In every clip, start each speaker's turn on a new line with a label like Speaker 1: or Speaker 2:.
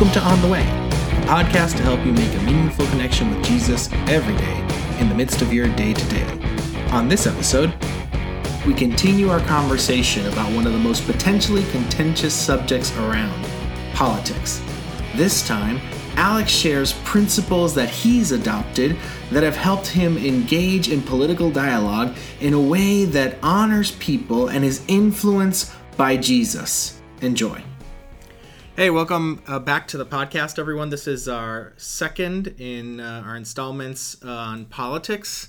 Speaker 1: Welcome to On the Way, a podcast to help you make a meaningful connection with Jesus every day in the midst of your day to day. On this episode, we continue our conversation about one of the most potentially contentious subjects around politics. This time, Alex shares principles that he's adopted that have helped him engage in political dialogue in a way that honors people and is influenced by Jesus. Enjoy. Hey, welcome uh, back to the podcast, everyone. This is our second in uh, our installments on politics.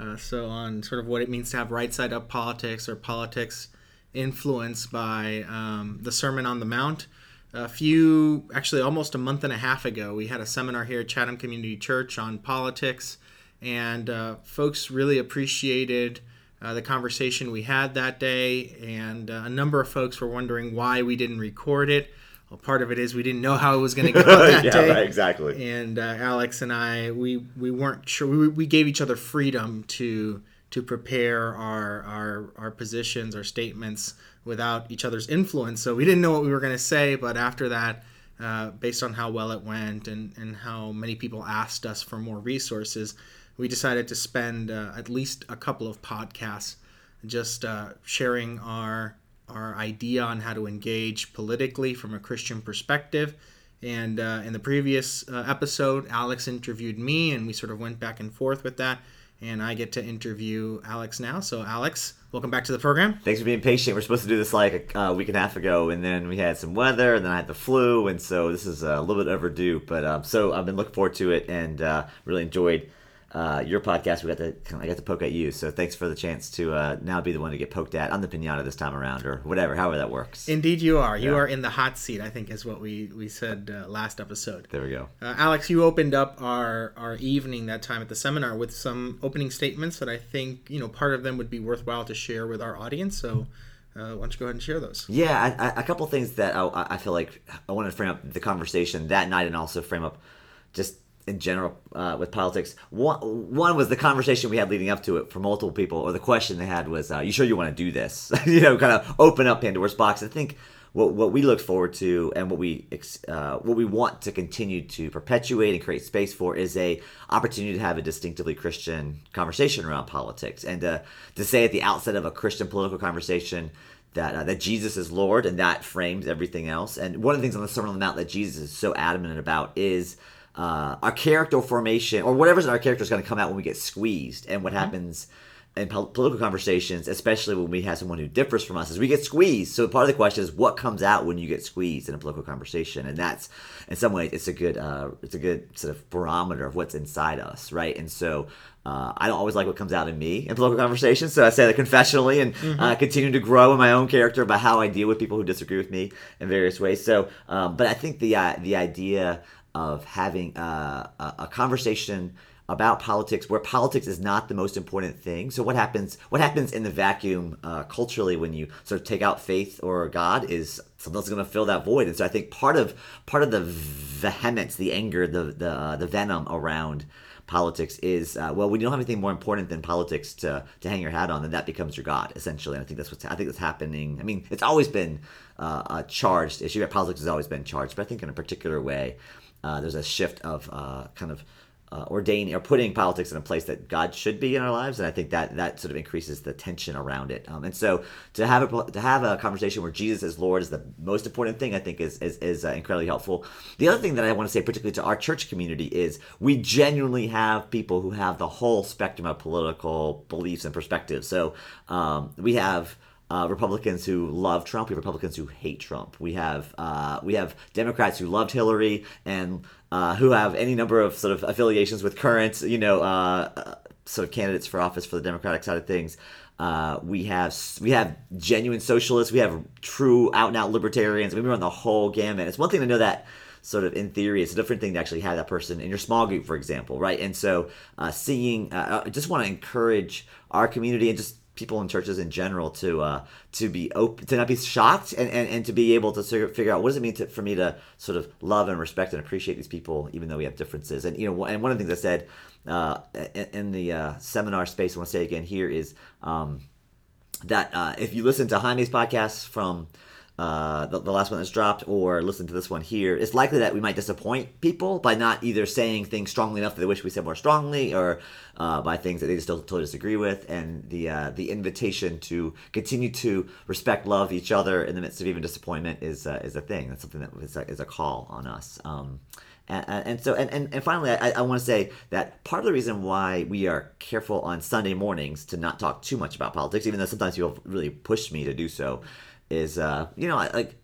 Speaker 1: Uh, so, on sort of what it means to have right side up politics or politics influenced by um, the Sermon on the Mount a few, actually almost a month and a half ago, we had a seminar here at Chatham Community Church on politics, and uh, folks really appreciated uh, the conversation we had that day. And a number of folks were wondering why we didn't record it. Well, part of it is we didn't know how it was going to go that
Speaker 2: yeah,
Speaker 1: day.
Speaker 2: Right, exactly.
Speaker 1: And uh, Alex and I, we we weren't sure. We, we gave each other freedom to to prepare our our our positions, our statements without each other's influence. So we didn't know what we were going to say, but after that, uh, based on how well it went and, and how many people asked us for more resources, we decided to spend uh, at least a couple of podcasts just uh, sharing our our idea on how to engage politically from a Christian perspective. And uh, in the previous uh, episode, Alex interviewed me, and we sort of went back and forth with that and I get to interview Alex now. So, Alex, welcome back to the program.
Speaker 2: Thanks for being patient. We're supposed to do this like a week and a half ago, and then we had some weather, and then I had the flu, and so this is a little bit overdue. But um, so I've been looking forward to it, and uh, really enjoyed uh, your podcast. We got to I got to poke at you, so thanks for the chance to uh, now be the one to get poked at on the pinata this time around, or whatever, however that works.
Speaker 1: Indeed, you are. You yeah. are in the hot seat. I think is what we we said uh, last episode.
Speaker 2: There we go.
Speaker 1: Uh, Alex, you opened up our our evening that time at the seminar with some opening statements that I think you know part of them would be worthwhile to share with our audience. So. Uh, why don't you go ahead and share those?
Speaker 2: Yeah, I, I, a couple things that I, I feel like I want to frame up the conversation that night and also frame up just in general uh, with politics. One, one was the conversation we had leading up to it for multiple people, or the question they had was, uh, "You sure you want to do this?" you know, kind of open up Pandora's box. I think what what we look forward to and what we uh, what we want to continue to perpetuate and create space for is a opportunity to have a distinctively Christian conversation around politics, and uh, to say at the outset of a Christian political conversation that uh, that Jesus is Lord, and that frames everything else. And one of the things on the Sermon on the Mount that Jesus is so adamant about is uh, our character formation or whatever's in our character is going to come out when we get squeezed and what mm-hmm. happens in political conversations especially when we have someone who differs from us is we get squeezed so part of the question is what comes out when you get squeezed in a political conversation and that's in some ways it's a good uh, it's a good sort of barometer of what's inside us right and so uh, I don't always like what comes out of me in political conversations, so I say that confessionally and mm-hmm. uh, continue to grow in my own character about how I deal with people who disagree with me in various ways. So, um, but I think the uh, the idea of having a, a conversation about politics where politics is not the most important thing. So what happens what happens in the vacuum uh, culturally when you sort of take out faith or god is something's going to fill that void. And so i think part of part of the vehemence the anger the the, uh, the venom around politics is uh, well you don't have anything more important than politics to to hang your hat on then that becomes your god essentially. And i think that's what's i think that's happening. I mean it's always been uh, a charged issue. Politics has always been charged but i think in a particular way uh, there's a shift of uh, kind of uh, ordaining or putting politics in a place that God should be in our lives, and I think that that sort of increases the tension around it. Um, and so to have a to have a conversation where Jesus is Lord is the most important thing, I think is is, is uh, incredibly helpful. The other thing that I want to say, particularly to our church community, is we genuinely have people who have the whole spectrum of political beliefs and perspectives. So um, we have uh, Republicans who love Trump. We have Republicans who hate Trump. We have uh, we have Democrats who loved Hillary and uh, who have any number of sort of affiliations with current, you know, uh, uh, sort of candidates for office for the Democratic side of things. Uh, we have we have genuine socialists. We have true out and out libertarians. We run the whole gamut. It's one thing to know that sort of in theory. It's a different thing to actually have that person in your small group, for example, right? And so, uh, seeing, uh, I just want to encourage our community and just people in churches in general to uh, to be open to not be shocked and, and, and to be able to figure out what does it mean to, for me to sort of love and respect and appreciate these people even though we have differences. And you know and one of the things I said uh, in, the uh, seminar space I want to say again here is um, that uh, if you listen to Jaime's podcast from uh, the, the last one that's dropped or listen to this one here, it's likely that we might disappoint people by not either saying things strongly enough that they wish we said more strongly, or uh, by things that they just totally disagree with. And the uh, the invitation to continue to respect, love each other in the midst of even disappointment is uh, is a thing. That's something that is a, is a call on us. Um, and, and, so, and, and, and finally, I, I want to say that part of the reason why we are careful on Sunday mornings to not talk too much about politics, even though sometimes people really push me to do so, is uh, you know like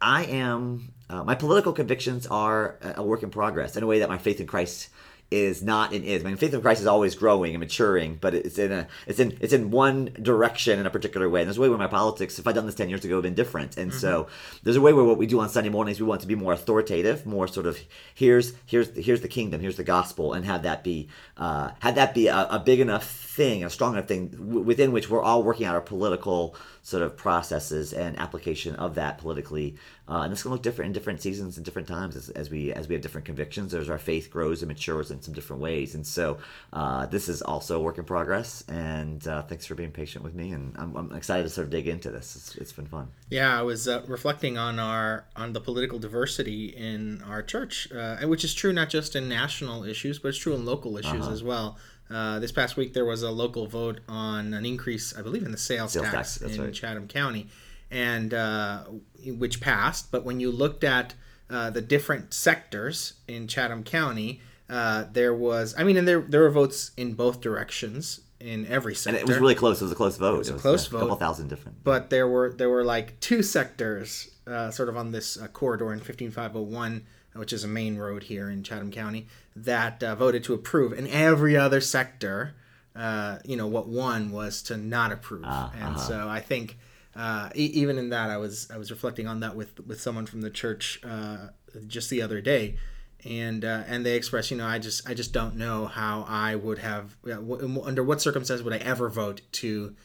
Speaker 2: I am uh, my political convictions are a work in progress in a way that my faith in Christ is not and is. I mean, faith in Christ is always growing and maturing, but it's in a it's in it's in one direction in a particular way. And there's a way where my politics, if I'd done this ten years ago, would have been different. And mm-hmm. so there's a way where what we do on Sunday mornings, we want to be more authoritative, more sort of here's here's here's the kingdom, here's the gospel, and have that be uh, have that be a, a big enough thing, a strong enough thing w- within which we're all working out our political sort of processes and application of that politically. Uh, and it's going to look different in different seasons and different times as, as, we as we have different convictions. As our faith grows and matures in some different ways. And so uh, this is also a work in progress. And uh, thanks for being patient with me. And I'm, I'm excited to sort of dig into this. it's, it's been fun.
Speaker 1: Yeah, I was uh, reflecting on our on the political diversity in our church, uh, which is true not just in national issues, but it's true in local issues uh-huh. as well. Uh, this past week, there was a local vote on an increase, I believe, in the sales, sales tax, tax in right. Chatham County, and uh, which passed. But when you looked at uh, the different sectors in Chatham County, uh, there was, I mean, and there there were votes in both directions in every sector.
Speaker 2: And it was really close. It was a close vote.
Speaker 1: It was a close
Speaker 2: a
Speaker 1: vote.
Speaker 2: couple thousand different.
Speaker 1: But there were there were like two sectors, uh, sort of on this uh, corridor in 15501 which is a main road here in Chatham County, that uh, voted to approve, and every other sector, uh, you know, what won was to not approve. Uh, and uh-huh. so I think uh, e- even in that, I was I was reflecting on that with with someone from the church uh, just the other day. And uh, and they expressed, you know, I just I just don't know how I would have w- under what circumstances would I ever vote to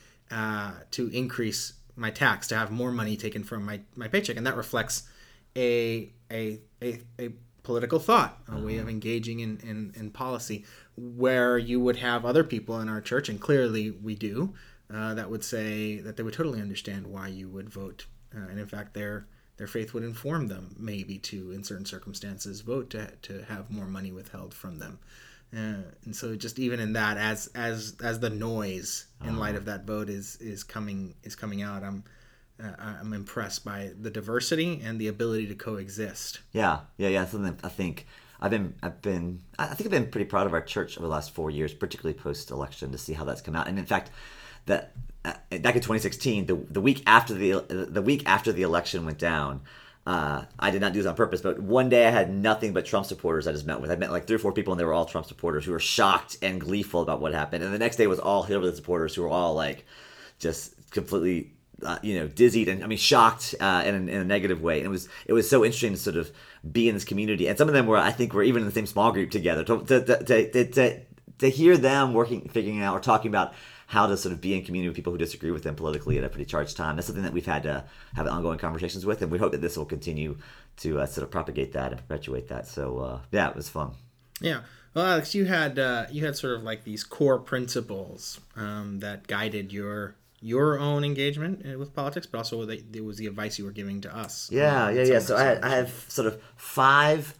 Speaker 1: to increase my tax to have more money taken from my, my paycheck, and that reflects a a a, a political thought, a way of uh-huh. engaging in, in, in, policy, where you would have other people in our church, and clearly we do, uh, that would say that they would totally understand why you would vote, uh, and in fact, their their faith would inform them maybe to, in certain circumstances, vote to, to have more money withheld from them. Uh, and so, just even in that, as as as the noise in light uh-huh. of that vote is is coming is coming out, I'm uh, I'm impressed by the diversity and the ability to coexist.
Speaker 2: Yeah, yeah, yeah. Something I think I've been, I've been, I think I've been pretty proud of our church over the last four years, particularly post-election, to see how that's come out. And in fact, that uh, back in 2016, the the week after the the week after the election went down. Uh, I did not do this on purpose, but one day I had nothing but Trump supporters I just met with. I met like three or four people, and they were all Trump supporters who were shocked and gleeful about what happened. And the next day was all Hillary supporters who were all like, just completely uh, you know, dizzied and I mean shocked uh, in, a, in, a, negative way. And it was it was so interesting to sort of be in this community. And some of them were I think were even in the same small group together to to to, to, to, to hear them working, figuring out or talking about how to sort of be in community with people who disagree with them politically at a pretty charged time. That's something that we've had to have ongoing conversations with, and we hope that this will continue to uh, sort of propagate that and perpetuate that. So uh, yeah, it was fun.
Speaker 1: Yeah. Well, Alex, you had uh, you had sort of like these core principles um, that guided your your own engagement uh, with politics, but also it was the advice you were giving to us.
Speaker 2: Yeah, yeah, yeah. So I, I have sort of five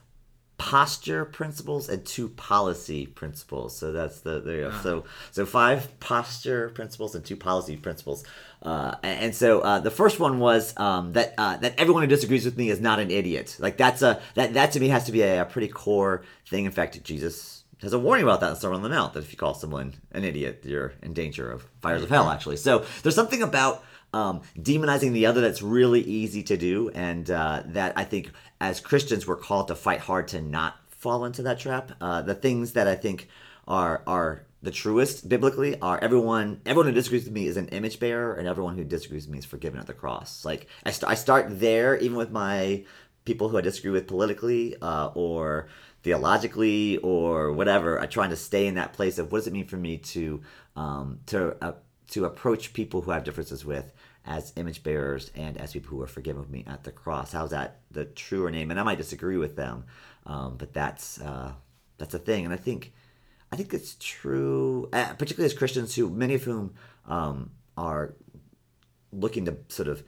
Speaker 2: posture principles and two policy principles. So that's the there you go. Ah. So so five posture principles and two policy principles. Uh, and so uh, the first one was um, that uh, that everyone who disagrees with me is not an idiot. Like that's a that that to me has to be a, a pretty core thing. In fact, Jesus has a warning about that in Sermon on the Mount that if you call someone an idiot, you're in danger of fires of hell, actually. So there's something about um, demonizing the other that's really easy to do, and uh, that I think as Christians we're called to fight hard to not fall into that trap. Uh, the things that I think are are the truest biblically are everyone everyone who disagrees with me is an image bearer, and everyone who disagrees with me is forgiven at the cross. Like I, st- I start there, even with my people who I disagree with politically, uh, or theologically or whatever. I trying to stay in that place of what does it mean for me to um, to uh, to approach people who have differences with as image bearers and as people who are forgiven of me at the cross. How's that the truer name? And I might disagree with them, um, but that's uh, that's a thing. And I think I think it's true, uh, particularly as Christians who many of whom um, are looking to sort of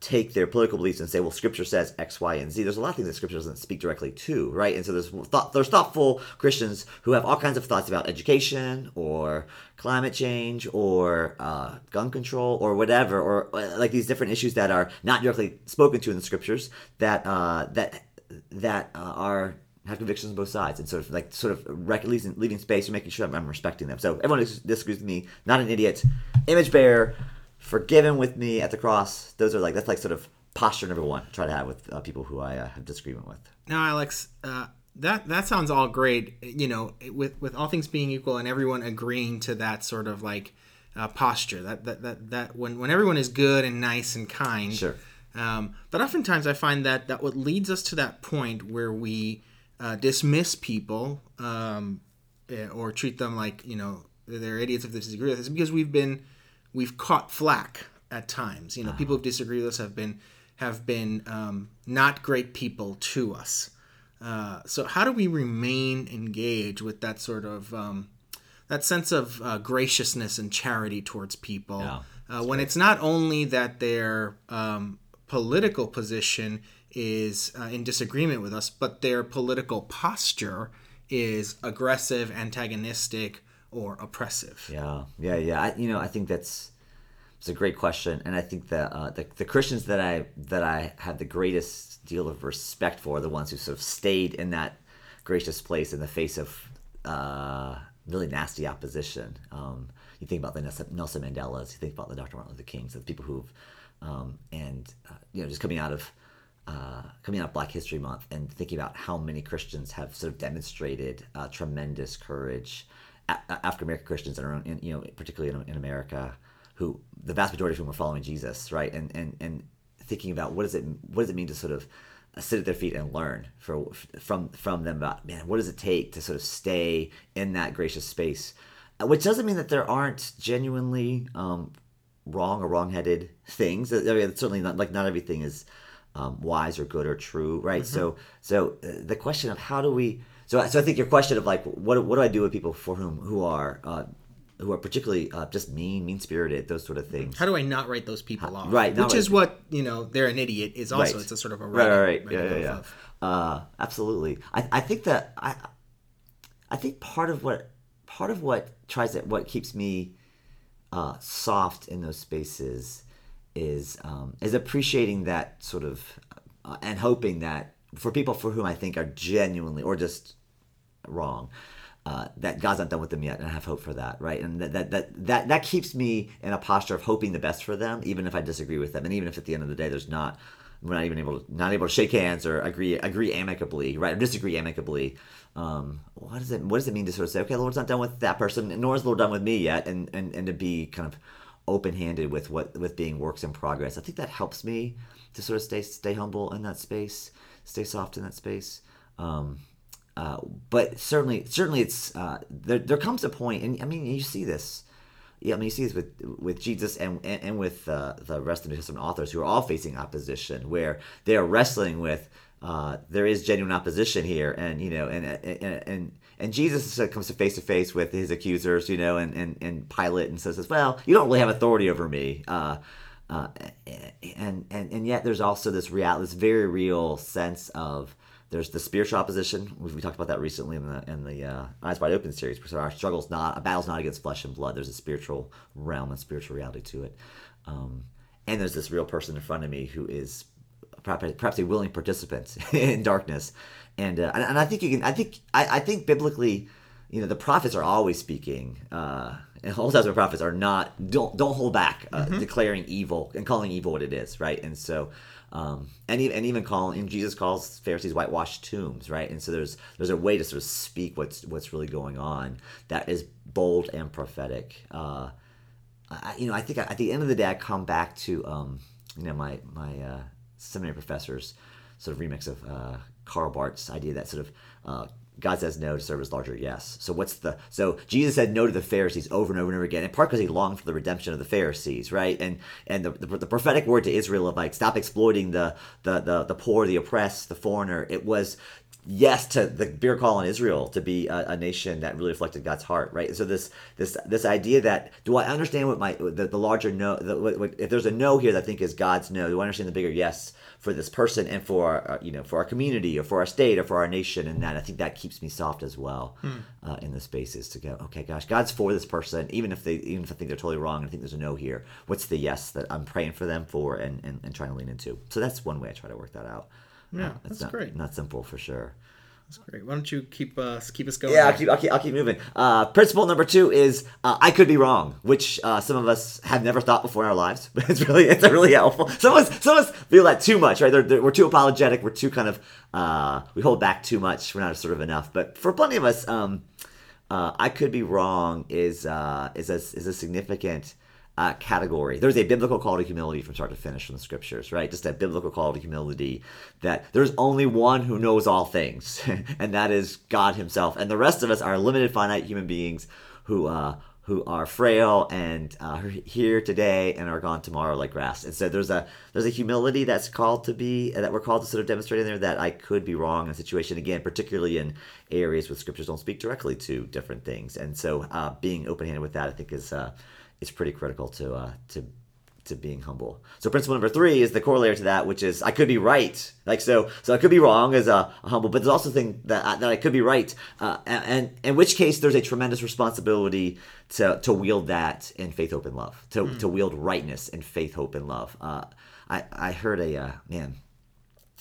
Speaker 2: take their political beliefs and say, well, Scripture says X, Y, and Z. There's a lot of things that Scripture doesn't speak directly to, right? And so there's thought, there's thoughtful Christians who have all kinds of thoughts about education or climate change or uh, gun control or whatever, or uh, like these different issues that are not directly spoken to in the Scriptures that uh, that that uh, are have convictions on both sides and sort of like sort of rec- leaving, leaving space and making sure I'm respecting them. So everyone disagrees with me, not an idiot, image bearer forgiven with me at the cross. Those are like that's like sort of posture number one. Try to have with uh, people who I uh, have disagreement with.
Speaker 1: Now, Alex, uh, that that sounds all great. You know, with with all things being equal and everyone agreeing to that sort of like uh, posture. That, that that that when when everyone is good and nice and kind.
Speaker 2: Sure.
Speaker 1: Um, but oftentimes I find that that what leads us to that point where we uh, dismiss people um, eh, or treat them like you know they're idiots if they disagree with us because we've been we've caught flack at times. You know, uh-huh. people who disagree with us have been have been um, not great people to us. Uh, so how do we remain engaged with that sort of um, that sense of uh, graciousness and charity towards people yeah, uh, when it's not only that their um, political position is uh, in disagreement with us, but their political posture is aggressive, antagonistic, or oppressive?
Speaker 2: Yeah, yeah, yeah. I, you know, I think that's it's a great question, and I think that uh, the, the Christians that I that I have the greatest deal of respect for are the ones who sort of stayed in that gracious place in the face of uh, really nasty opposition. Um, you think about the Nelson Mandela's, you think about the Dr. Martin Luther Kings, the people who've um, and uh, you know just coming out of uh, coming out of Black History Month and thinking about how many Christians have sort of demonstrated uh, tremendous courage African American Christians that are in, you know particularly in, in, America who the vast majority of whom are following Jesus right? And and and thinking about what does it what does it mean to sort of sit at their feet and learn for, from from them about man what does it take to sort of stay in that gracious space? Uh, which doesn't mean that there aren't genuinely um, wrong or wrongheaded things. I mean, certainly not like not everything is um, wise or good or true right? Mm-hmm. so so uh, the question of how do we so, so I think your question of like, what, what do I do with people for whom who are uh, who are particularly uh, just mean, mean spirited, those sort of things.
Speaker 1: How do I not write those people off?
Speaker 2: Right,
Speaker 1: which is what you know. They're an idiot. Is also right. it's a sort of a
Speaker 2: right, right, right. yeah, yeah, yeah. Uh, absolutely. I, I think that I I think part of what part of what tries to what keeps me uh, soft in those spaces is um, is appreciating that sort of uh, and hoping that for people for whom I think are genuinely or just wrong. Uh, that God's not done with them yet, and I have hope for that, right? And that, that that that that keeps me in a posture of hoping the best for them, even if I disagree with them, and even if at the end of the day there's not, we're not even able to not able to shake hands or agree agree amicably, right, or disagree amicably. Um, what does it what does it mean to sort of say, okay, Lord's not done with that person, nor is Lord done with me yet, and and and to be kind of open handed with what with being works in progress. I think that helps me to sort of stay stay humble in that space, stay soft in that space. Um, uh, but certainly, certainly, it's uh, there. There comes a point, and I mean, you see this. Yeah, I mean, you see this with with Jesus and and, and with uh, the rest of the New Testament authors who are all facing opposition, where they are wrestling with uh, there is genuine opposition here, and you know, and and and, and Jesus comes to face to face with his accusers, you know, and and and Pilate and says, "Well, you don't really have authority over me." Uh, uh, and and and yet there's also this real, this very real sense of there's the spiritual opposition. We talked about that recently in the in the uh, Eyes Wide Open series. So our struggle's not a battle's not against flesh and blood. There's a spiritual realm and spiritual reality to it. Um, and there's this real person in front of me who is perhaps, perhaps a willing participant in darkness. And, uh, and and I think you can. I think I, I think biblically, you know, the prophets are always speaking. Uh, and Old Testament prophets are not don't don't hold back uh, mm-hmm. declaring evil and calling evil what it is, right? And so um, and, even, and even Jesus calls Pharisees whitewashed tombs, right? And so there's there's a way to sort of speak what's what's really going on that is bold and prophetic. Uh, I, you know, I think at the end of the day, I come back to um, you know my my uh, seminary professors sort of remix of uh, Karl Barth's idea that sort of uh, God says no to serve as larger yes. So what's the so Jesus said no to the Pharisees over and over and over again, in part because he longed for the redemption of the Pharisees, right? And and the, the, the, prophetic word to Israel of like stop exploiting the, the the the poor, the oppressed, the foreigner. It was yes to the bigger call on Israel to be a, a, nation that really reflected God's heart, right? So this this this idea that do I understand what my the, the larger no the, what, what, if there's a no here that I think is God's no, do I understand the bigger yes for this person and for our, uh, you know for our community or for our state or for our nation and that I think that keeps me soft as well hmm. uh, in the spaces to go okay gosh God's for this person even if they even if I think they're totally wrong and I think there's a no here what's the yes that I'm praying for them for and and, and trying to lean into so that's one way I try to work that out.
Speaker 1: Yeah, uh, that's
Speaker 2: not,
Speaker 1: great.
Speaker 2: Not simple for sure.
Speaker 1: That's great. Why don't you keep us keep us going?
Speaker 2: Yeah, I'll keep, I'll keep, I'll keep moving. Uh, principle number two is uh, I could be wrong, which uh, some of us have never thought before in our lives. But it's really it's really helpful. Some of us some of us feel that too much, right? They're, they're, we're too apologetic. We're too kind of uh, we hold back too much. We're not sort of enough. But for plenty of us, um, uh, I could be wrong is uh, is a is a significant uh, category. There's a biblical call to humility from start to finish from the scriptures, right? Just a biblical call to humility that there's only one who knows all things, and that is God Himself. And the rest of us are limited, finite human beings who uh, who are frail and uh, are here today and are gone tomorrow like grass. And so there's a there's a humility that's called to be that we're called to sort of demonstrate in there that I could be wrong in a situation again, particularly in areas where scriptures don't speak directly to different things. And so uh, being open handed with that, I think is is pretty critical to uh, to to being humble. So principle number three is the corollary to that, which is I could be right. Like so, so I could be wrong as a, a humble, but there's also thing that I, that I could be right, uh, and, and, in which case there's a tremendous responsibility to to wield that in faith, hope, and love. To mm. to wield rightness in faith, hope, and love. Uh, I I heard a uh, man.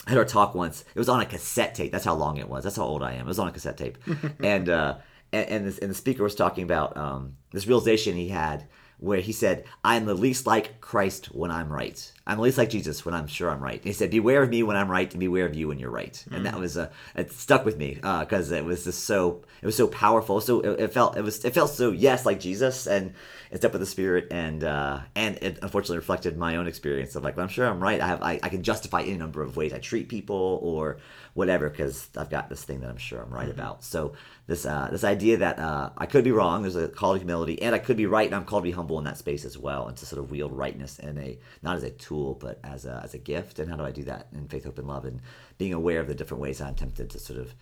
Speaker 2: I heard a talk once. It was on a cassette tape. That's how long it was. That's how old I am. It was on a cassette tape, and uh, and and, this, and the speaker was talking about um, this realization he had where he said, I'm the least like Christ when I'm right. I'm the least like Jesus when I'm sure I'm right. He said, Beware of me when I'm right, and beware of you when you're right. Mm. And that mm. was a it stuck with me because uh, it was just so it was so powerful. So it, it, felt it was it felt so yes like Jesus, and it's up with the Spirit, and uh, and it unfortunately reflected my own experience of like, well, I'm sure I'm right. I have I, I can justify any number of ways I treat people or whatever because I've got this thing that I'm sure I'm right mm-hmm. about. So this uh, this idea that uh, I could be wrong, there's a call to humility, and I could be right, and I'm called to be humble in that space as well, and to sort of wield rightness in a not as a tool, but as a as a gift. And how do I do that in faith, hope, and love, and being aware of the different ways I'm tempted to sort of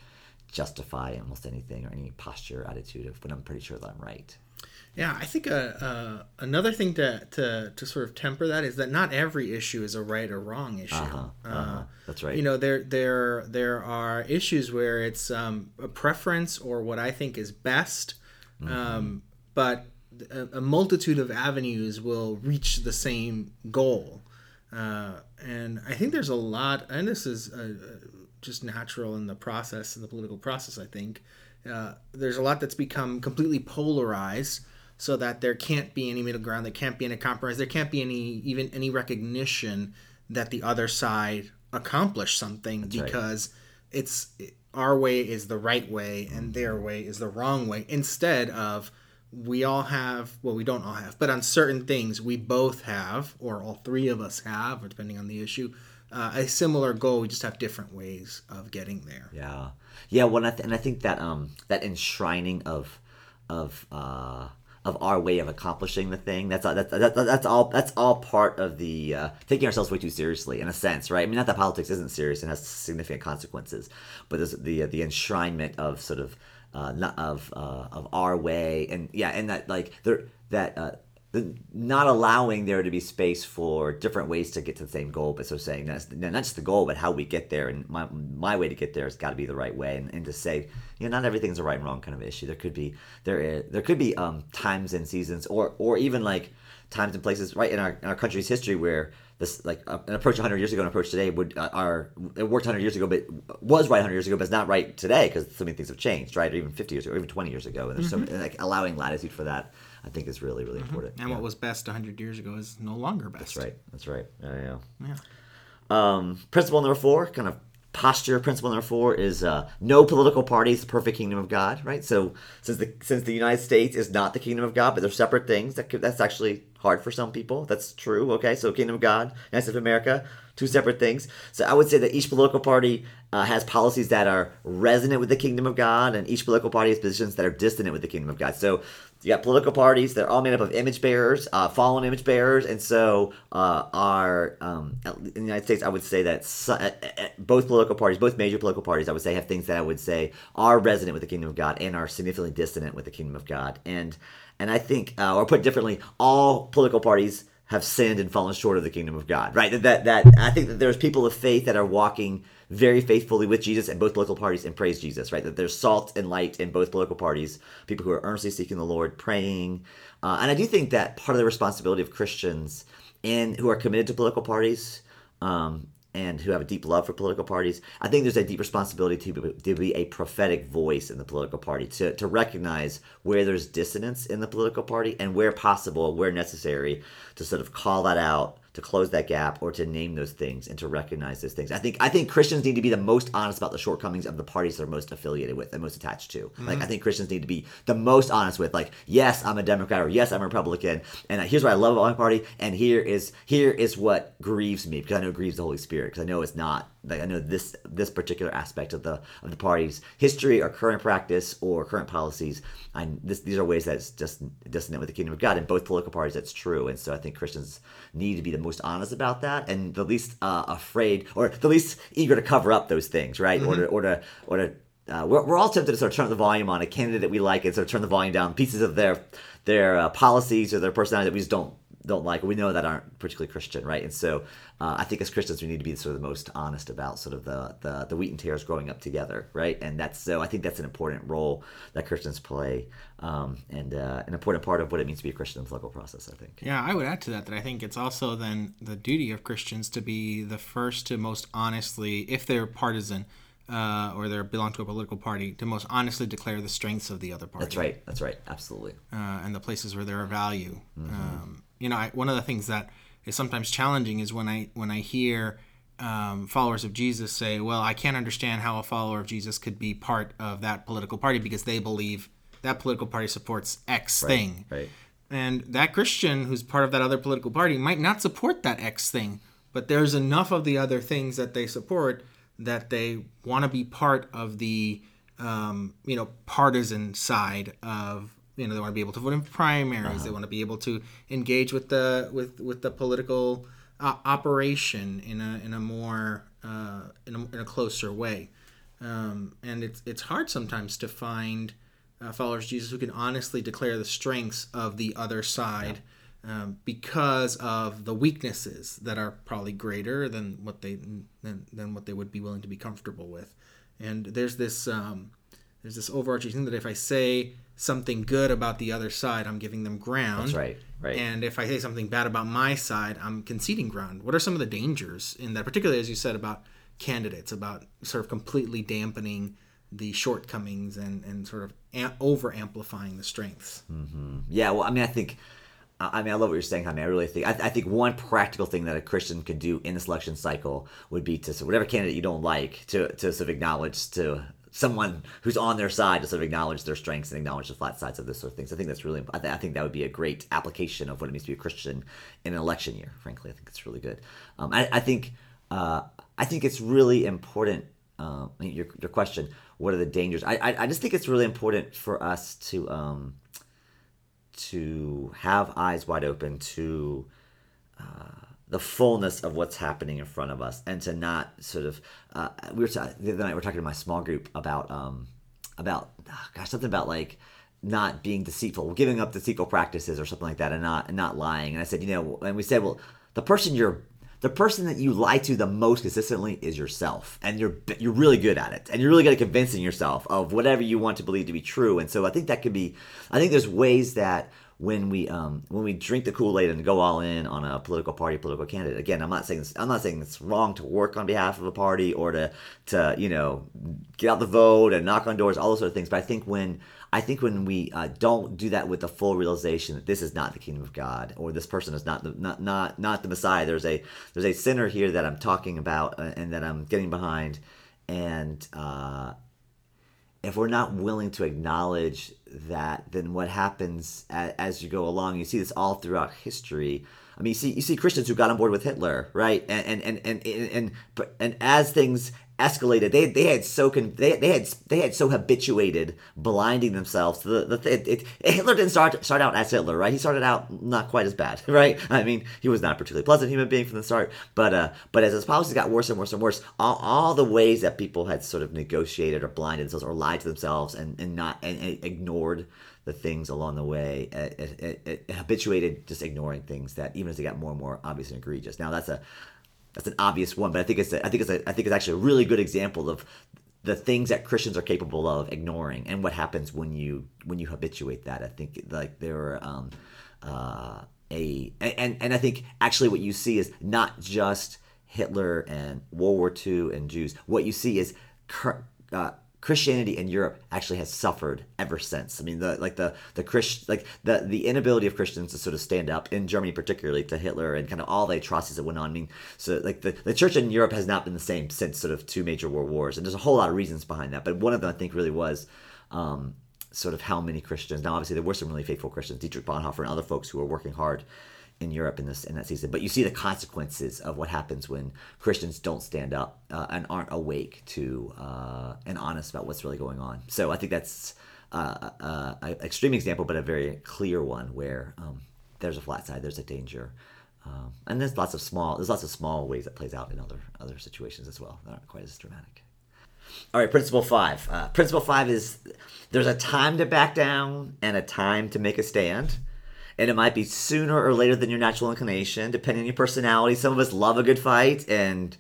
Speaker 2: justify almost anything or any posture, attitude of when I'm pretty sure that I'm right.
Speaker 1: Yeah, I think uh, uh, another thing to, to, to sort of temper that is that not every issue is a right or wrong issue. Uh-huh, uh-huh.
Speaker 2: Uh, That's right.
Speaker 1: You know, there there there are issues where it's um, a preference or what I think is best, mm-hmm. um, but a, a, multitude of avenues will reach the same goal. Uh, and I think there's a lot, and this is uh, just natural in the process, in the political process. I think uh, there's a lot that's become completely polarized so that there can't be any middle ground, there can't be any compromise, there can't be any even any recognition that the other side accomplished something That's because right. it's our way is the right way and their way is the wrong way instead of we all have well we don't all have but on certain things we both have or all three of us have or depending on the issue uh, a similar goal. We just have different ways of getting there.
Speaker 2: Yeah. Yeah well and i think that um that enshrining of of uh of our way of accomplishing the thing. That's that's that's, that's all that's all part of the uh, taking ourselves way too seriously in a sense, right? I mean, not that politics isn't serious and has significant consequences, but there's the the enshrinement of sort of uh, not of uh, of our way and yeah, and that like there that uh, not allowing there to be space for different ways to get to the same goal, but so saying that's not just the goal, but how we get there. And my, my way to get there has got to be the right way. And, and to say, you know, not everything's a right and wrong kind of issue. There could be there is, there could be um, times and seasons, or or even like times and places right in our in our country's history where this like uh, an approach 100 years ago and approach today would uh, are it worked 100 years ago but was right 100 years ago but it's not right today because so many things have changed right or even 50 years ago or even 20 years ago and there's mm-hmm. so like allowing latitude for that I think is really really mm-hmm. important.
Speaker 1: And
Speaker 2: yeah.
Speaker 1: what was best 100 years ago is no longer best.
Speaker 2: That's right. That's right. Yeah, yeah.
Speaker 1: Yeah.
Speaker 2: Um, principle number four, kind of posture. Principle number four is uh, no political party is the perfect kingdom of God. Right. So since the since the United States is not the kingdom of God, but they're separate things, that could, that's actually hard for some people. That's true. Okay. So kingdom of God, United States of America, two separate things. So I would say that each political party uh, has policies that are resonant with the kingdom of God, and each political party has positions that are dissonant with the kingdom of God. So you got political parties. They're all made up of image bearers, uh, fallen image bearers, and so uh, our um, in the United States, I would say that so, uh, uh, both political parties, both major political parties, I would say have things that I would say are resonant with the kingdom of God and are significantly dissonant with the kingdom of God. And and I think, uh, or put differently, all political parties have sinned and fallen short of the kingdom of God. Right? That that, that I think that there's people of faith that are walking very faithfully with Jesus and both political parties and praise Jesus, right? That there's salt and light in both political parties, people who are earnestly seeking the Lord, praying. Uh, and I do think that part of the responsibility of Christians and who are committed to political parties um, and who have a deep love for political parties, I think there's a deep responsibility to be, to be a prophetic voice in the political party, to, to recognize where there's dissonance in the political party and where possible, where necessary, to sort of call that out to close that gap or to name those things and to recognize those things. I think I think Christians need to be the most honest about the shortcomings of the parties they're most affiliated with and most attached to. Mm-hmm. Like I think Christians need to be the most honest with like yes, I'm a Democrat or yes, I'm a Republican and here's what I love about my party and here is here is what grieves me because I know it grieves the Holy Spirit because I know it's not like I know this this particular aspect of the of the party's history or current practice or current policies. I this these are ways that's just dissonant with the kingdom of God in both political parties. That's true, and so I think Christians need to be the most honest about that and the least uh, afraid or the least eager to cover up those things, right? Mm-hmm. Or to or to or to uh, we're, we're all tempted to sort of turn the volume on a candidate that we like and sort of turn the volume down pieces of their their uh, policies or their personality that we just don't don't like we know that aren't particularly christian right and so uh, i think as christians we need to be sort of the most honest about sort of the, the the wheat and tares growing up together right and that's so i think that's an important role that christians play um, and uh, an important part of what it means to be a christian in the political process i think
Speaker 1: yeah i would add to that that i think it's also then the duty of christians to be the first to most honestly if they're partisan uh, or they belong to a political party to most honestly declare the strengths of the other party.
Speaker 2: That's right. That's right. Absolutely.
Speaker 1: Uh, and the places where there are value. Mm-hmm. Um, you know, I, one of the things that is sometimes challenging is when I when I hear um, followers of Jesus say, "Well, I can't understand how a follower of Jesus could be part of that political party because they believe that political party supports X
Speaker 2: right,
Speaker 1: thing."
Speaker 2: Right.
Speaker 1: And that Christian who's part of that other political party might not support that X thing, but there's enough of the other things that they support that they want to be part of the um, you know partisan side of you know they want to be able to vote in primaries uh-huh. they want to be able to engage with the with with the political uh, operation in a in a more uh, in, a, in a closer way um, and it's it's hard sometimes to find uh, followers of Jesus who can honestly declare the strengths of the other side yeah. um, because of the weaknesses that are probably greater than what they than, than what they would be willing to be comfortable with and there's this um, there's this overarching thing that if I say something good about the other side, I'm giving them ground.
Speaker 2: That's right. Right.
Speaker 1: And if I say something bad about my side, I'm conceding ground. What are some of the dangers in that, particularly as you said about candidates, about sort of completely dampening the shortcomings and, and sort of am- over amplifying the strengths?
Speaker 2: Mm-hmm. Yeah. Well, I mean, I think. I mean, I love what you're saying, Jaime. I really think I, I, think one practical thing that a Christian could do in this election cycle would be to so whatever candidate you don't like to to sort of acknowledge to someone who's on their side to sort of acknowledge their strengths and acknowledge the flat sides of this sort of things. I think that's really, I, th- I think that would be a great application of what it means to be a Christian in an election year. Frankly, I think it's really good. Um, I, I, think, uh, I think it's really important. Uh, your, your question, what are the dangers? I, I, I, just think it's really important for us to, um, to have eyes wide open to, uh, the fullness of what's happening in front of us and to not sort of uh, we were ta- the other night we are talking to my small group about um about oh gosh something about like not being deceitful giving up deceitful practices or something like that and not and not lying. And i said you know and we said well the person you're the person that you lie to the most consistently is yourself and you're you're really good at it and you're really good at convincing yourself of whatever you want to believe to be true. And so i think that could be i think there's ways that when we um, when we drink the Kool Aid and go all in on a political party, political candidate. Again, I'm not saying this, I'm not saying it's wrong to work on behalf of a party or to to you know get out the vote and knock on doors, all those sort of things. But I think when I think when we uh, don't do that with the full realization that this is not the kingdom of God or this person is not the not not not the Messiah. There's a there's a sinner here that I'm talking about uh, and that I'm getting behind, and uh, if we're not willing to acknowledge that then what happens as, as you go along, you see this all throughout history. I mean, you see, you see Christians who got on board with Hitler, right? And and and and and, and, and, and as things escalated. They they had so con- they, they had they had so habituated blinding themselves to the, the it, it, Hitler didn't start start out as Hitler, right? He started out not quite as bad, right? I mean, he was not a particularly pleasant human being from the start, but uh, but as his policies got worse and worse and worse, all, all the ways that people had sort of negotiated or blinded themselves or lied to themselves and and not and, and ignored the things along the way it, it, it, habituated just ignoring things that even as they got more and more obvious and egregious now that's a that's an obvious one, but I think it's a, I think it's a, I think it's actually a really good example of the things that Christians are capable of ignoring and what happens when you when you habituate that. I think like there are um, uh, a and and I think actually what you see is not just Hitler and World War II and Jews. What you see is uh, Christianity in Europe actually has suffered ever since. I mean, the like the the Christ like the the inability of Christians to sort of stand up in Germany, particularly to Hitler and kind of all the atrocities that went on. I mean, so like the the church in Europe has not been the same since sort of two major world wars, and there's a whole lot of reasons behind that. But one of them I think really was. Um, sort of how many Christians. Now, obviously, there were some really faithful Christians, Dietrich Bonhoeffer and other folks who were working hard in Europe in this in that season. But you see the consequences of what happens when Christians don't stand up uh, and aren't awake to uh, and honest about what's really going on. So I think that's uh, uh an extreme example, but a very clear one where um, there's a flat side, there's a danger. Um, and there's lots of small there's lots of small ways that plays out in other other situations as well that aren't quite as dramatic. All right, principle five. Uh, principle five is there's a time to back down and a time to make a stand and it might be sooner or later than your natural inclination, depending on your personality. Some of us love a good fight, and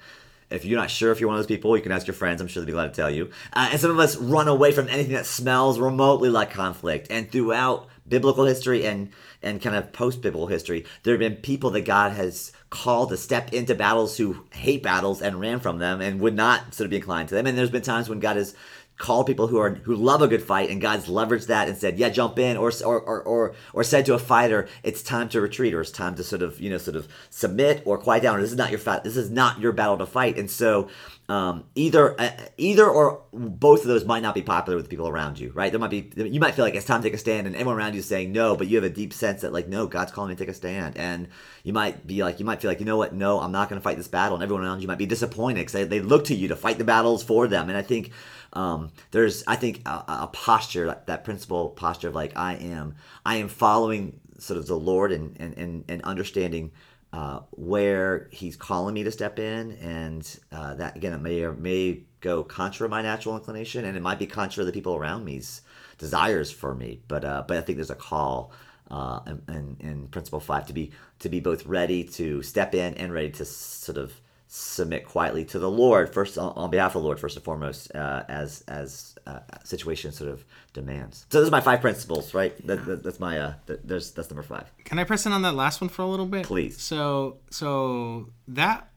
Speaker 2: if you're not sure if you're one of those people, you can ask your friends. I'm sure they'll be glad to tell you. Uh, and some of us run away from anything that smells remotely like conflict. And throughout biblical history and and kind of post biblical history, there have been people that God has called to step into battles who hate battles and ran from them and would not sort of be inclined to them. And there's been times when God has call people who are who love a good fight and God's leveraged that and said, "Yeah, jump in," or or or or, said to a fighter, "It's time to retreat," or "It's time to sort of you know sort of submit or quiet down." Or, this is not your fight. This is not your battle to fight. And so um, either uh, either or both of those might not be popular with people around you, right? There might be you might feel like it's time to take a stand, and everyone around you is saying no, but you have a deep sense that like no, God's calling me to take a stand, and you might be like you might feel like you know what, no, I'm not going to fight this battle, and everyone around you might be disappointed because they, they look to you to fight the battles for them, and I think um, there's I think a, a posture that, that principle posture of like I am I am following sort of the Lord and and and, and understanding uh, where He's calling me to step in, and uh, that again it may or may go contra my natural inclination, and it might be contra the people around me's desires for me. But uh, but I think there's a call. Uh, in, in, in principle five to be to be both ready to step in and ready to sort of submit quietly to the Lord first on behalf of the Lord first and foremost uh, as as uh, situation sort of demands. So those are my five principles, right? That, that, that's my uh, that, there's that's number five.
Speaker 1: Can I press in on that last one for a little bit,
Speaker 2: please?
Speaker 1: So so that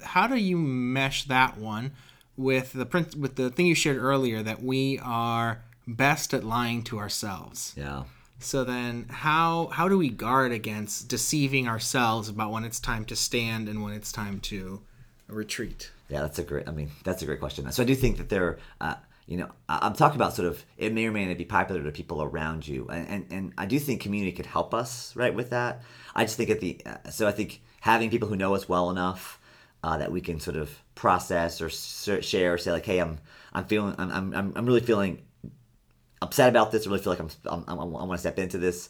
Speaker 1: how do you mesh that one with the print with the thing you shared earlier that we are best at lying to ourselves?
Speaker 2: Yeah.
Speaker 1: So then how how do we guard against deceiving ourselves about when it's time to stand and when it's time to retreat?
Speaker 2: Yeah, that's a great I mean, that's a great question. So I do think that there uh, you know, I'm talking about sort of it may or may not be popular to people around you, and and, and I do think community could help us right with that. I just think at the uh, so I think having people who know us well enough uh, that we can sort of process or share, or say like, hey, I'm I'm feeling I'm I'm I'm really feeling upset about this. I really feel like I'm, I'm, I'm i want to step into this.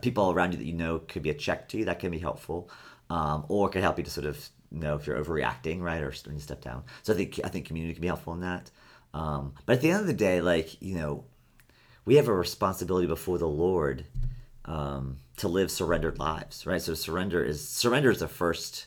Speaker 2: People around you that you know could be a check to you. That can be helpful, um, or it could help you to sort of know if you're overreacting, right, or when you step down. So I think I think community can be helpful in that. Um, but at the end of the day, like you know, we have a responsibility before the Lord um, to live surrendered lives, right? So surrender is surrender is the first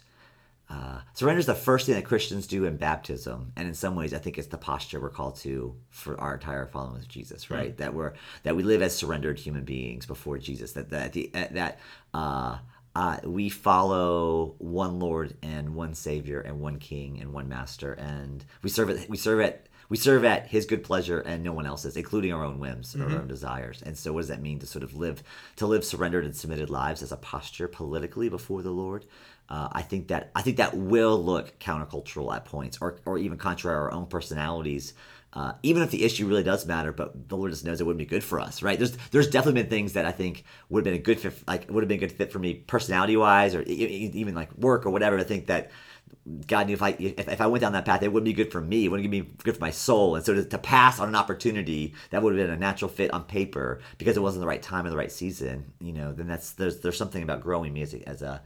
Speaker 2: uh, surrender is the first thing that Christians do in baptism, and in some ways, I think it's the posture we're called to for our entire following of Jesus, right? That we're that we live as surrendered human beings before Jesus. That that the, that uh, uh, we follow one Lord and one Savior and one King and one Master, and we serve it. We serve at we serve at His good pleasure and no one else's, including our own whims mm-hmm. our own desires. And so, what does that mean to sort of live to live surrendered and submitted lives as a posture politically before the Lord? Uh, I think that I think that will look countercultural at points, or or even contrary to our own personalities. Uh, even if the issue really does matter, but the Lord just knows it wouldn't be good for us, right? There's there's definitely been things that I think would have been a good fit, like would have been a good fit for me personality wise, or even like work or whatever. I think that God knew if I if, if I went down that path, it wouldn't be good for me. It wouldn't be good for my soul. And so to, to pass on an opportunity that would have been a natural fit on paper because it wasn't the right time or the right season, you know, then that's there's there's something about growing me as a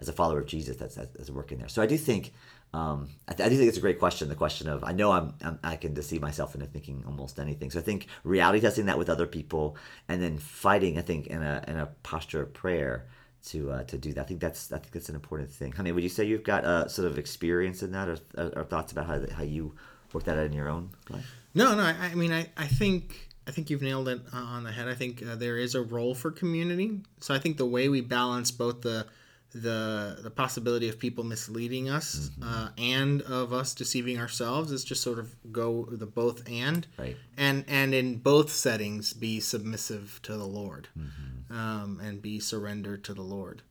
Speaker 2: as a, follower of Jesus that's that's working there. So I do think um, I, th- I, do think it's a great question. The question of I know I'm, I'm, i can deceive myself into thinking almost anything. So I think reality testing that with other people, and then fighting. I think in a in a posture of prayer to uh, to do that. I think that's I think that's an important thing. Honey, would you say you've got a sort of experience in that, or, or thoughts about how how you work that out in your own life?
Speaker 1: No, no. I, I mean, I, I think I think you've nailed it on the head. I think uh, there is a role for community. So I think the way we balance both the the the possibility of people misleading us mm-hmm. uh, and of us deceiving ourselves is just sort of go the both and
Speaker 2: right
Speaker 1: and and in both settings be submissive to the lord mm-hmm. um, and be surrendered to the lord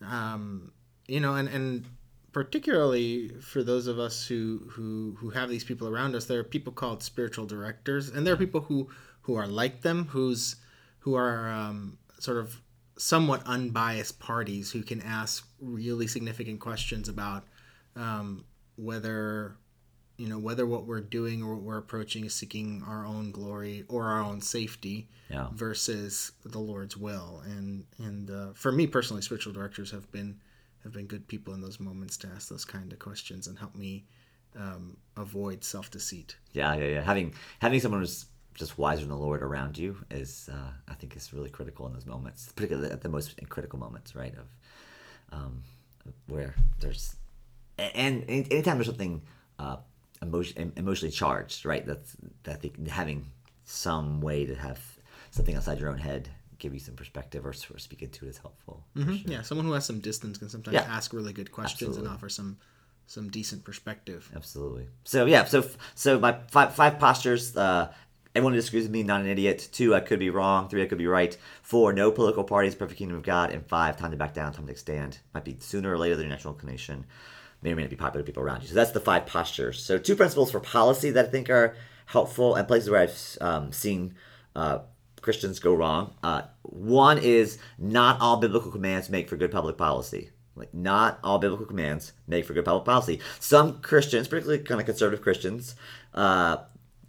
Speaker 1: um, you know and and particularly for those of us who who who have these people around us there are people called spiritual directors and there are people who who are like them who's who are um, sort of somewhat unbiased parties who can ask really significant questions about um, whether you know whether what we're doing or what we're approaching is seeking our own glory or our own safety
Speaker 2: yeah.
Speaker 1: versus the Lord's will. And and uh, for me personally, spiritual directors have been have been good people in those moments to ask those kind of questions and help me um, avoid self deceit.
Speaker 2: Yeah, yeah, yeah. Having having someone who's just wiser than the Lord around you is, uh, I think, is really critical in those moments, particularly at the most critical moments, right? Of um, where there's, and anytime there's something uh, emotion, emotionally charged, right? That's that I think having some way to have something outside your own head give you some perspective or, or speak into it is helpful.
Speaker 1: Mm-hmm. Sure. Yeah, someone who has some distance can sometimes yeah. ask really good questions Absolutely. and offer some some decent perspective.
Speaker 2: Absolutely. So yeah, so so my five five postures uh, Everyone who disagrees with me, not an idiot. Two, I could be wrong. Three, I could be right. Four, no political parties, perfect kingdom of God. And five, time to back down, time to extend. Might be sooner or later than your natural inclination. May or may not be popular to people around you. So that's the five postures. So two principles for policy that I think are helpful and places where I've um, seen uh, Christians go wrong. Uh, one is not all biblical commands make for good public policy. Like not all biblical commands make for good public policy. Some Christians, particularly kind of conservative Christians, uh,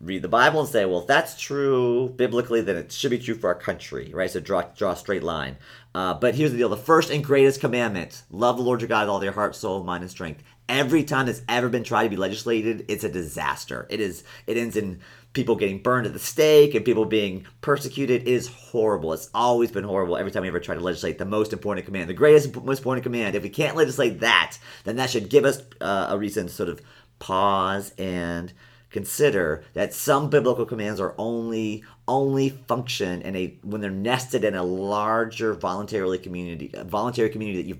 Speaker 2: read the Bible and say, well, if that's true biblically, then it should be true for our country, right? So draw draw a straight line. Uh, but here's the deal: the first and greatest commandment: love the Lord your God with all your heart, soul, mind, and strength. Every time it's ever been tried to be legislated, it's a disaster. It is. It ends in people getting burned at the stake and people being persecuted. It is horrible. It's always been horrible. Every time we ever try to legislate the most important command, the greatest, most important command. If we can't legislate that, then that should give us uh, a reason to sort of pause and consider that some biblical commands are only only function in a when they're nested in a larger voluntarily community voluntary community that you've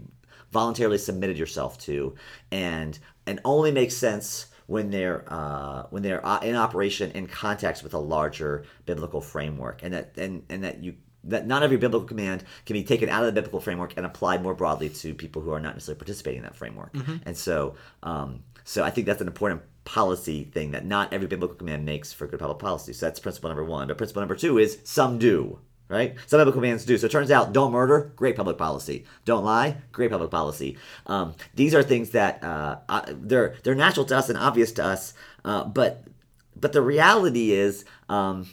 Speaker 2: voluntarily submitted yourself to and and only makes sense when they're uh, when they're uh, in operation in context with a larger biblical framework and that and, and that you that not every biblical command can be taken out of the biblical framework and applied more broadly to people who are not necessarily participating in that framework. Mm-hmm. And so, um, so I think that's an important policy thing that not every biblical command makes for good public policy. So that's principle number one. But principle number two is some do, right? Some biblical commands do. So it turns out don't murder, great public policy. Don't lie, great public policy. Um, these are things that uh, uh, they're they're natural to us and obvious to us, uh, but but the reality is. Um,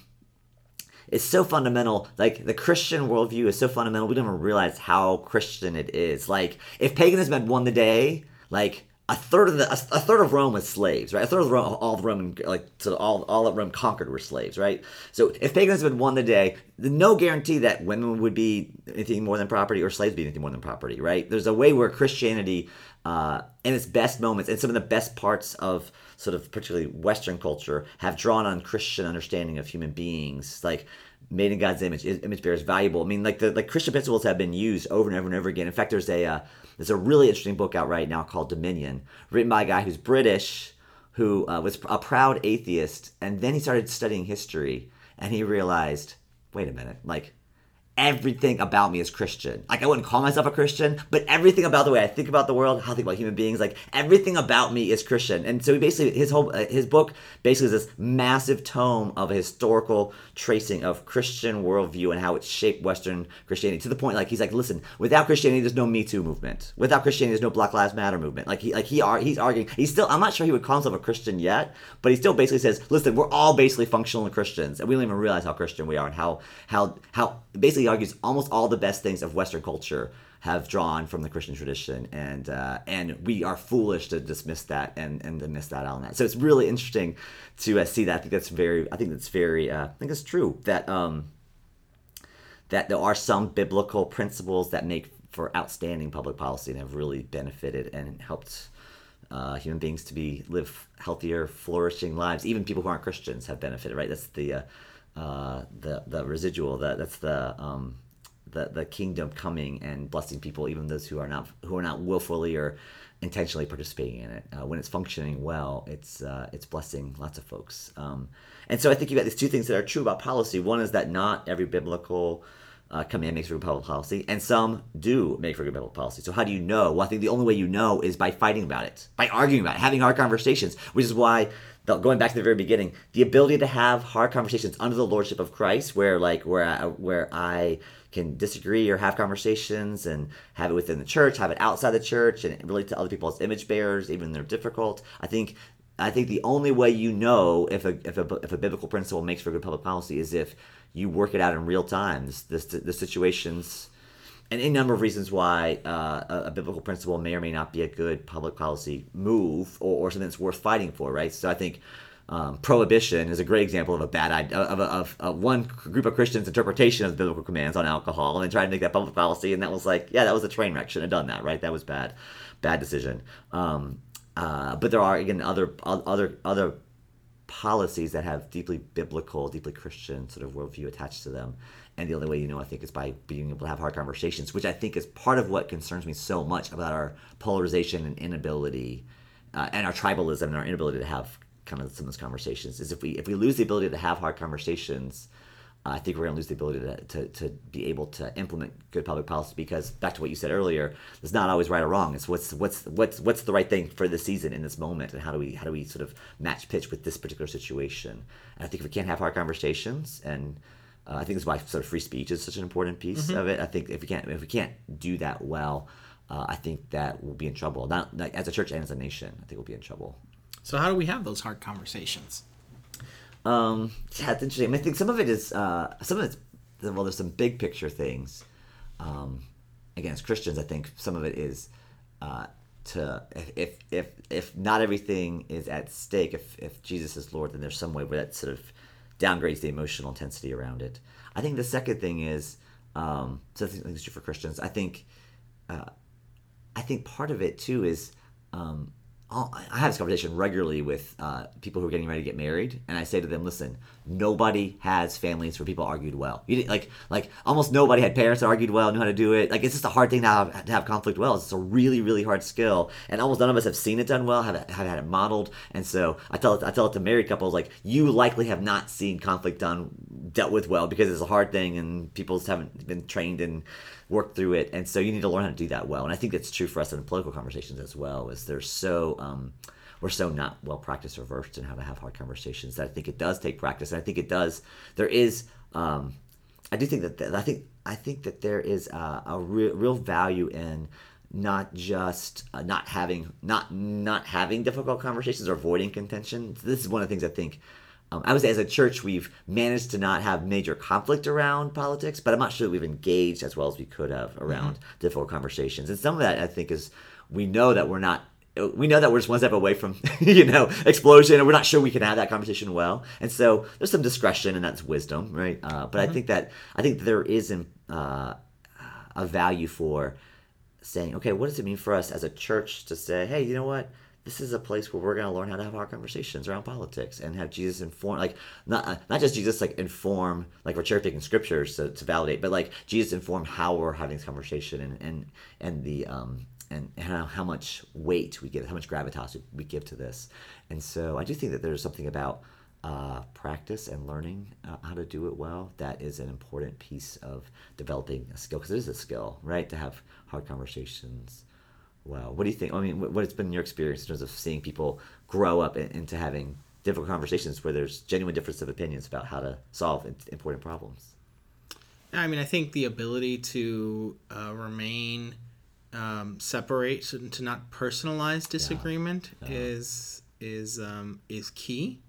Speaker 2: it's so fundamental. Like the Christian worldview is so fundamental. We don't even realize how Christian it is. Like if paganism had won the day, like a third of the a, third of Rome was slaves, right? A third of Rome, all of Roman like so all all that Rome conquered were slaves, right? So if paganism had won the day, no guarantee that women would be anything more than property or slaves be anything more than property, right? There's a way where Christianity, uh, in its best moments and some of the best parts of sort of particularly Western culture, have drawn on Christian understanding of human beings, like made in God's image, image bearers valuable. I mean, like the like Christian principles have been used over and over and over again. In fact, there's a uh, there's a really interesting book out right now called Dominion, written by a guy who's British, who uh, was a proud atheist, and then he started studying history, and he realized, wait a minute, like everything about me is Christian. Like I wouldn't call myself a Christian, but everything about the way I think about the world, how I think about human beings, like everything about me is Christian. And so he basically his whole uh, his book basically is this massive tome of a historical tracing of Christian worldview and how it shaped Western Christianity to the point like he's like, listen, without Christianity, there's no Me Too movement. Without Christianity, there's no Black Lives Matter movement. Like he like he are he's arguing. He's still I'm not sure he would call himself a Christian yet, but he still basically says, listen, we're all basically functional Christians, and we don't even realize how Christian we are and how how how basically argues almost all the best things of Western culture have drawn from the Christian tradition, and uh, and we are foolish to dismiss that and and to miss that out on that. So it's really interesting to uh, see that. I think that's very. I think that's very. Uh, I think it's true that um, that there are some biblical principles that make for outstanding public policy and have really benefited and helped uh, human beings to be live healthier, flourishing lives. Even people who aren't Christians have benefited, right? That's the uh, uh, the the residual. That that's the um, the the kingdom coming and blessing people, even those who are not who are not willfully or intentionally participating in it. Uh, when it's functioning well, it's uh, it's blessing lots of folks. Um, and so I think you got these two things that are true about policy. One is that not every biblical uh, command makes for good public policy, and some do make for good public policy. So how do you know? Well, I think the only way you know is by fighting about it, by arguing about it, having hard conversations, which is why. Going back to the very beginning, the ability to have hard conversations under the lordship of Christ, where like where I, where I can disagree or have conversations and have it within the church, have it outside the church, and relate to other people as image bearers, even they're difficult. I think I think the only way you know if a if a if a biblical principle makes for good public policy is if you work it out in real time. The, the situations, and a number of reasons why uh, a, biblical principle may or may not be a good public policy move or, or something that's worth fighting for, right? So I think um, prohibition is a great example of a bad idea of, of, of, one group of Christians' interpretation of biblical commands on alcohol, and they tried to make that public policy, and that was like, yeah, that was a train wreck. Shouldn't have done that, right? That was bad, bad decision. Um, uh, but there are again other other other policies that have deeply biblical, deeply Christian sort of worldview attached to them. And the only way you know, I think, is by being able to have hard conversations, which I think is part of what concerns me so much about our polarization and inability, uh, and our tribalism and our inability to have kind of some of those conversations. Is if we if we lose the ability to have hard conversations, I think we're going to lose the ability to, to, to, be able to implement good public policy because back to what you said earlier, it's not always right or wrong. It's what's what's what's what's the right thing for the season in this moment, and how do we how do we sort of match pitch with this particular situation? And I think if we can't have hard conversations, and uh, I think that's why sort of free speech is such an important piece mm-hmm. of it. I think if we can't if we can't do that well, uh, I think that we'll be in trouble. Not like as a church and as a nation, I think we'll be in trouble.
Speaker 1: So how do we have those hard conversations?
Speaker 2: Um, yeah, it's interesting. I, mean, I think some of it is uh, some of it's well, there's some big picture things. Um, again, as Christians, I think some of it is uh, to if if if not everything is at stake, if if Jesus is Lord, then there's some way where that sort of downgrades the emotional intensity around it. I think the second thing is um, so I think it's true for Christians. I think uh, I think part of it too is um, I have this conversation regularly with uh, people who are getting ready to get married, and I say to them, "Listen, nobody has families where people argued well. Like, like almost nobody had parents that argued well, knew how to do it. Like, it's just a hard thing to have, to have conflict well. It's a really, really hard skill, and almost none of us have seen it done well, have have had it modeled. And so I tell it, I tell it to married couples, like, you likely have not seen conflict done dealt with well because it's a hard thing, and people just haven't been trained in work through it, and so you need to learn how to do that well. And I think that's true for us in political conversations as well. Is they're so um, we're so not well practiced or versed in how to have hard conversations that I think it does take practice. And I think it does. There is. Um, I do think that, that I think I think that there is a, a real, real value in not just uh, not having not not having difficult conversations or avoiding contention. This is one of the things I think um, I would say as a church, we've managed to not have major conflict around politics, but I'm not sure that we've engaged as well as we could have around mm-hmm. difficult conversations. And some of that, I think, is we know that we're not. We know that we're just one step away from, you know, explosion, and we're not sure we can have that conversation well. And so there's some discretion, and that's wisdom, right? Uh, but mm-hmm. I think that I think there is an, uh, a value for saying, okay, what does it mean for us as a church to say, hey, you know what? This is a place where we're going to learn how to have our conversations around politics and have Jesus inform, like not not just Jesus like inform, like we're cherry picking scriptures to, to validate, but like Jesus inform how we're having this conversation and and and the um and how, how much weight we give, how much gravitas we give to this, and so I do think that there's something about uh, practice and learning uh, how to do it well, that is an important piece of developing a skill because it is a skill, right? To have hard conversations. Well, what do you think? I mean, what, has been your experience in terms of seeing people grow up into having difficult conversations where there's genuine difference of opinions about how to solve important problems?
Speaker 1: I mean, I think the ability to uh, remain um, separate, so to not personalize disagreement, yeah. Yeah. is is um, is key.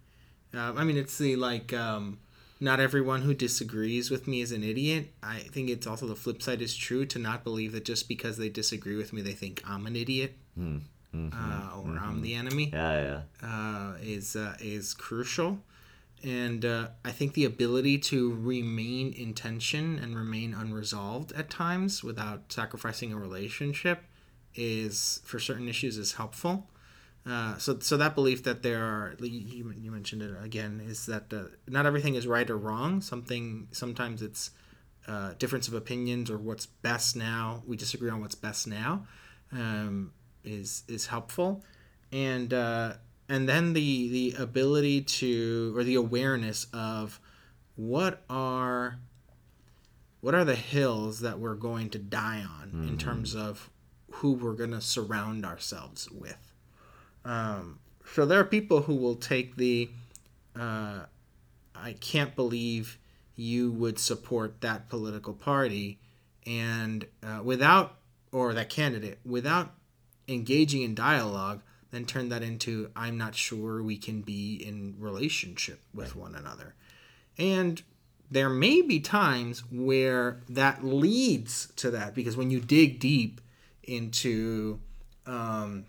Speaker 1: Uh, I mean, it's the like um, not everyone who disagrees with me is an idiot. I think it's also the flip side is true to not believe that just because they disagree with me, they think I'm an idiot. Mm. Mm-hmm. Uh, or mm-hmm. I'm the enemy.
Speaker 2: Yeah,
Speaker 1: yeah. Uh, is uh, is crucial, and uh, I think the ability to remain in tension and remain unresolved at times without sacrificing a relationship is for certain issues is helpful. Uh, so, so that belief that there are you, you mentioned it again is that uh, not everything is right or wrong. Something sometimes it's uh, difference of opinions or what's best now. We disagree on what's best now um, is is helpful, and uh, and then the the ability to or the awareness of what are what are the hills that we're going to die on mm-hmm. in terms of who we're going to surround ourselves with um, so there are people who will take the uh, I can't believe you would support that political party and uh, without or that candidate without engaging in dialogue then turn that into i'm not sure we can be in relationship with right. one another and there may be times where that leads to that because when you dig deep into um,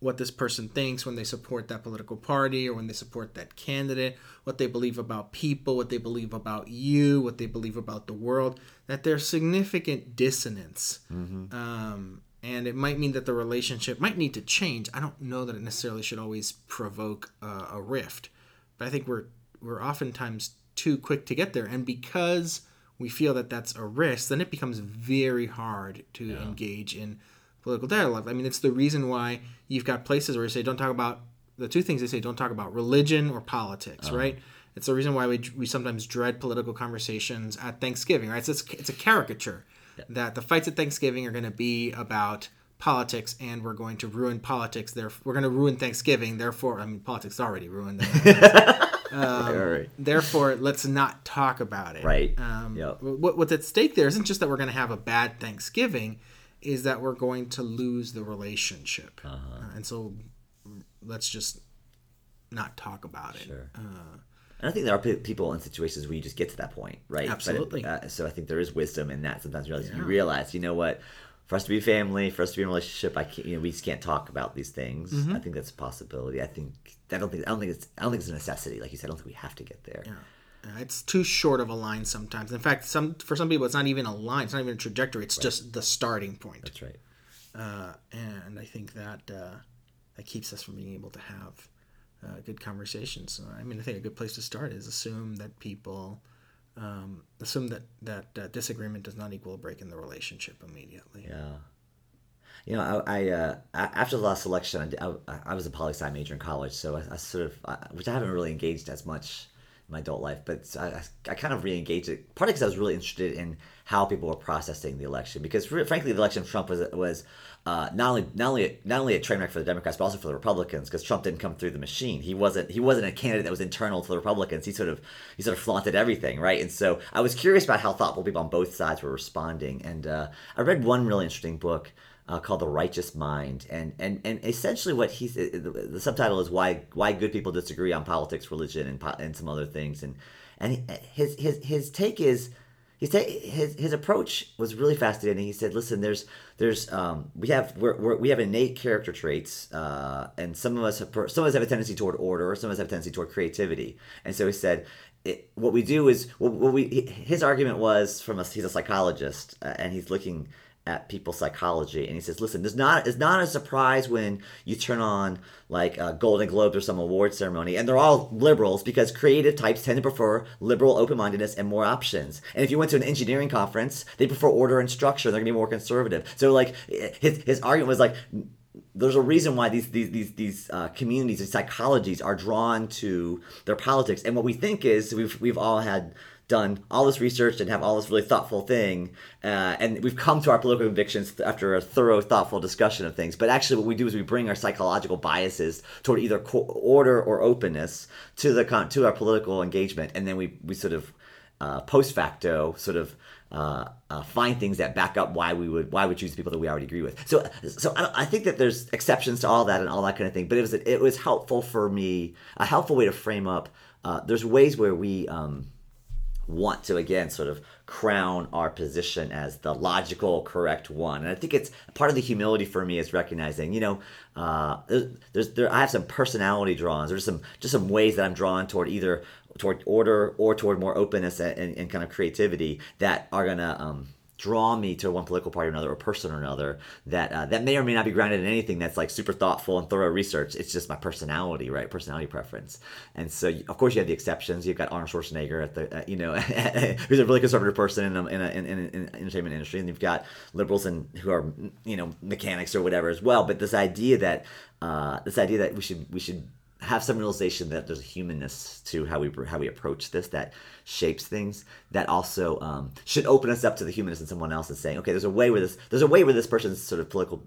Speaker 1: what this person thinks when they support that political party or when they support that candidate, what they believe about people, what they believe about you, what they believe about the world, that there's significant dissonance. Mm-hmm. Um, and it might mean that the relationship might need to change. I don't know that it necessarily should always provoke uh, a rift, but I think we're we're oftentimes too quick to get there, and because we feel that that's a risk, then it becomes very hard to yeah. engage in political dialogue. I mean, it's the reason why you've got places where you say don't talk about the two things they say don't talk about religion or politics, uh-huh. right? It's the reason why we, we sometimes dread political conversations at Thanksgiving, right? So it's, it's a caricature yeah. that the fights at Thanksgiving are going to be about politics and we're going to ruin politics. There, we're going to ruin Thanksgiving. Therefore, I mean, politics already ruined. um, right. Therefore, let's not talk about it.
Speaker 2: Right.
Speaker 1: Um, yep. what, what's at stake there isn't just that we're going to have a bad Thanksgiving is that we're going to lose the relationship. Uh-huh. Uh, and so let's just not talk about it. Sure. Uh,
Speaker 2: and I think there are people in situations where you just get to that point, right?
Speaker 1: Absolutely.
Speaker 2: Uh, so I think there is wisdom in that. Sometimes you realize, yeah. you realize, you know what, for us to be family, for us to be in a relationship, I can't, you know, we just can't talk about these things. Mm-hmm. I think that's a possibility. I think I don't think I don't think it's I don't think it's a necessity. Like you said, I don't think we have to get there.
Speaker 1: Yeah. It's too short of a line sometimes. In fact, some for some people, it's not even a line. It's not even a trajectory. It's right. just the starting point.
Speaker 2: That's right.
Speaker 1: Uh, and I think that uh, that keeps us from being able to have uh, good conversations. I mean, I think a good place to start is assume that people um, assume that that uh, disagreement does not equal a break in the relationship immediately.
Speaker 2: Yeah. You know, I, I uh, after the last election, I, I, I was a poli sci major in college, so I, I sort of, I, which I haven't really engaged as much my adult life, but I, I kind of re-engaged it. Partly because I was really interested in how people were processing the election, because frankly, the election of Trump was was uh, not only not only not only a train wreck for the Democrats, but also for the Republicans, because Trump didn't come through the machine. He wasn't he wasn't a candidate that was internal to the Republicans. He sort of he sort of flaunted everything, right? And so I was curious about how thoughtful people on both sides were responding. And uh, I read one really interesting book uh, called The Righteous Mind, and and and essentially what he's the, the, subtitle is why why good people disagree on politics, religion, and and some other things, and and his his his take is. His, his his approach was really fascinating. He said, "Listen, there's there's um, we have we're, we're, we have innate character traits, uh, and some of us have, some of us have a tendency toward order, or some of us have a tendency toward creativity. And so he said, it, what we do is what, what, we his argument was from a he's a psychologist, uh, and he's looking at people's psychology and he says listen there's not it's not a surprise when you turn on like a golden globes or some award ceremony and they're all liberals because creative types tend to prefer liberal open-mindedness and more options and if you went to an engineering conference they prefer order and structure they're to be more conservative so like his, his argument was like there's a reason why these these these these uh, communities and psychologies are drawn to their politics. And what we think is we've we've all had done all this research and have all this really thoughtful thing, uh, and we've come to our political convictions after a thorough, thoughtful discussion of things. But actually, what we do is we bring our psychological biases toward either order or openness to the con- to our political engagement, and then we we sort of uh, post facto sort of uh, uh, find things that back up why we would why we choose the people that we already agree with. So so I, I, think that there's exceptions to all that and all that kind of thing. But it was it was helpful for me a helpful way to frame up. Uh, there's ways where we um, want to again sort of crown our position as the logical correct one. And i think it's part of the humility for me is recognizing you know uh, there's, there i have some personality drawings. There's some just some ways that i'm drawn toward either toward order or toward more openness and, and, and kind of creativity that are gonna um, draw me to one political party or another or person or another that uh, that may or may not be grounded in anything that's like super thoughtful and thorough research. It's just my personality right? Personality preference. And so of course you have the exceptions. You've got Arnold Schwarzenegger at the uh, you know who's a really conservative person in, a, in, in, in, in entertainment industry. And you've got liberals and who are you know mechanics or whatever as well. But this idea that uh, this idea that we should we should have some realization that there's a humanness to how we how we approach this that shapes things that also um, should open us up to the humanness in someone else and saying okay there's a way where this there's a way where this person's sort of political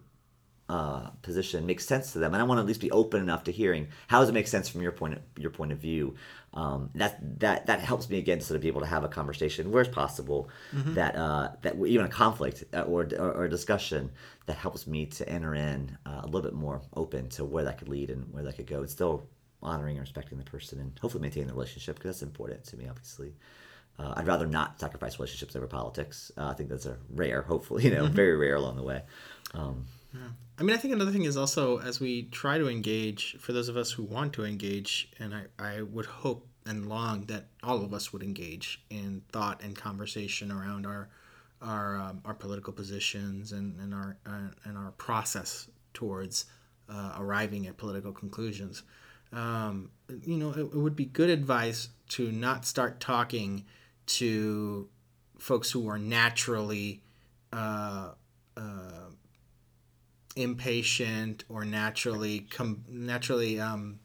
Speaker 2: uh, position makes sense to them and I want to at least be open enough to hearing how does it make sense from your point of, your point of view um, that that that helps me again to sort of be able to have a conversation where it's possible mm-hmm. that uh, that even a conflict uh, or, or, or a discussion that helps me to enter in uh, a little bit more open to where that could lead and where that could go. It's still honoring and respecting the person and hopefully maintaining the relationship because that's important to me, obviously. Uh, I'd rather not sacrifice relationships over politics. Uh, I think that's a rare, hopefully, you know, mm-hmm. very rare along the way. Um,
Speaker 1: yeah. I mean, I think another thing is also as we try to engage, for those of us who want to engage, and I, I would hope and long that all of us would engage in thought and conversation around our our um, our political positions and, and our uh, and our process towards uh, arriving at political conclusions. Um, you know, it, it, would be good advice to not start talking to folks who are naturally uh, uh impatient or naturally com- naturally um,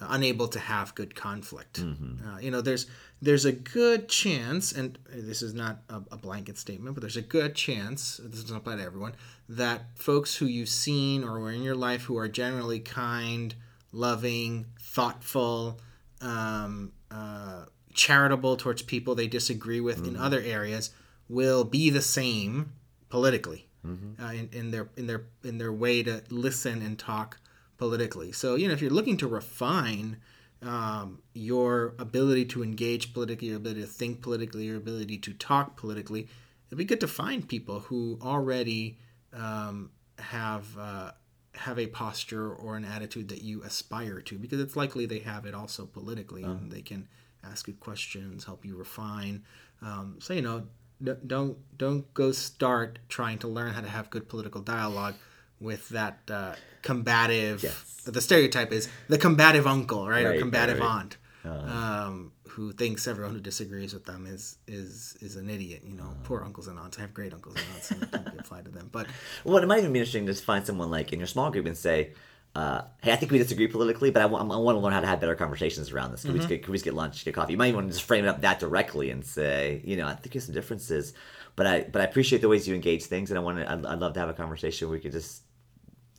Speaker 1: unable to have good conflict. Mm-hmm. Uh, you know, there's there's a good chance, and this is not a, a, blanket statement, but there's a good chance, this doesn't apply to everyone, that folks who you've seen or were in your life who are generally kind, loving, thoughtful, um, uh, charitable towards people they disagree with mm-hmm. in other areas will be the same politically. Mm-hmm. Uh, in, in their in their in their way to listen and talk politically. So you know if you're looking to refine um, your ability to engage politically, your ability to think politically, your ability to talk politically, it'd be good to find people who already um, have uh, have a posture or an attitude that you aspire to, because it's likely they have it also politically, uh-huh. and they can ask you questions, help you refine. Um, so you know, don't don't go start trying to learn how to have good political dialogue with that uh, combative. Yes. The stereotype is the combative uncle, right, right or combative right. aunt, uh-huh. um, who thinks everyone who disagrees with them is is is an idiot. You know, uh-huh. poor uncles and aunts. I have great uncles and aunts, and don't be applied to them. But
Speaker 2: well, it might even be interesting to find someone like in your small group and say. Uh, hey, I think we disagree politically, but I, w- I want to learn how to have better conversations around this. Can, mm-hmm. we, just get, can we just get lunch, get coffee? You might even want to just frame it up that directly and say, you know, I think there's some differences, but I but I appreciate the ways you engage things, and I want to. I'd, I'd love to have a conversation where we could just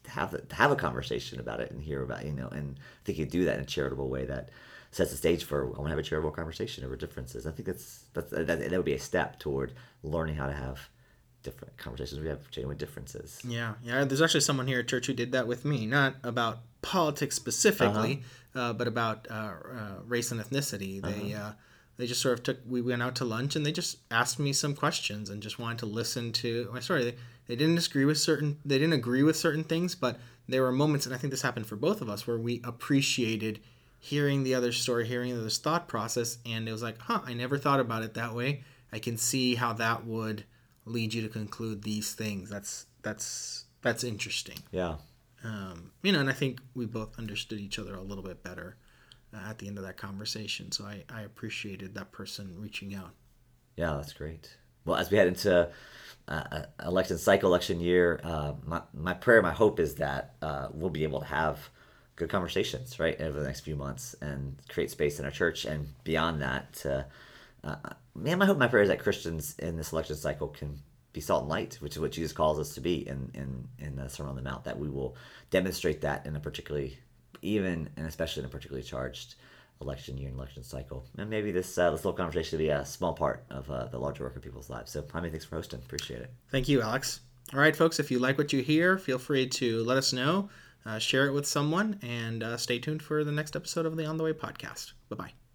Speaker 2: have a, have a conversation about it and hear about you know and I think you do that in a charitable way that sets the stage for I want to have a charitable conversation over differences. I think that's that's that, that would be a step toward learning how to have different conversations. We have genuine differences.
Speaker 1: Yeah, yeah. There's actually someone here at church who did that with me, not about politics specifically, uh-huh. uh, but about uh, uh, race and ethnicity. They uh-huh. Uh, they just sort of took. We went out to lunch and they just asked me some questions and just wanted to listen to my story. They, they didn't agree with certain they didn't agree with certain things, but there were moments, and I think this happened for both of us, where we appreciated hearing the other story, hearing the other's thought process, and it was like, huh, I never thought about it that way. I can see how that would lead you to conclude these things. That's that's that's interesting.
Speaker 2: Yeah.
Speaker 1: Um, you know, and I think we both understood each other a little bit better uh, at the end of that conversation. So I, I appreciated that person reaching out.
Speaker 2: Yeah, that's great well, as we head into uh, uh, election cycle, election year, uh, my, my prayer, my hope is that uh, we'll be able to have good conversations, right, over the next few months and create space in our church and beyond that. To, uh, man, my hope, my prayer is that Christians in this election cycle can be salt and light, which is what Jesus calls us to be in in in the Sermon on the Mount. That we will demonstrate that in a particularly, even and especially in a particularly charged election year and election cycle. And maybe this uh, this little conversation will be a small part of uh, the larger work of people's lives. So, Jaime, thanks for hosting. Appreciate it.
Speaker 1: Thank you, Alex. All right, folks, if you like what you hear, feel free to let us know, uh, share it with someone, and uh, stay tuned for the next episode of the On the Way podcast. Bye bye.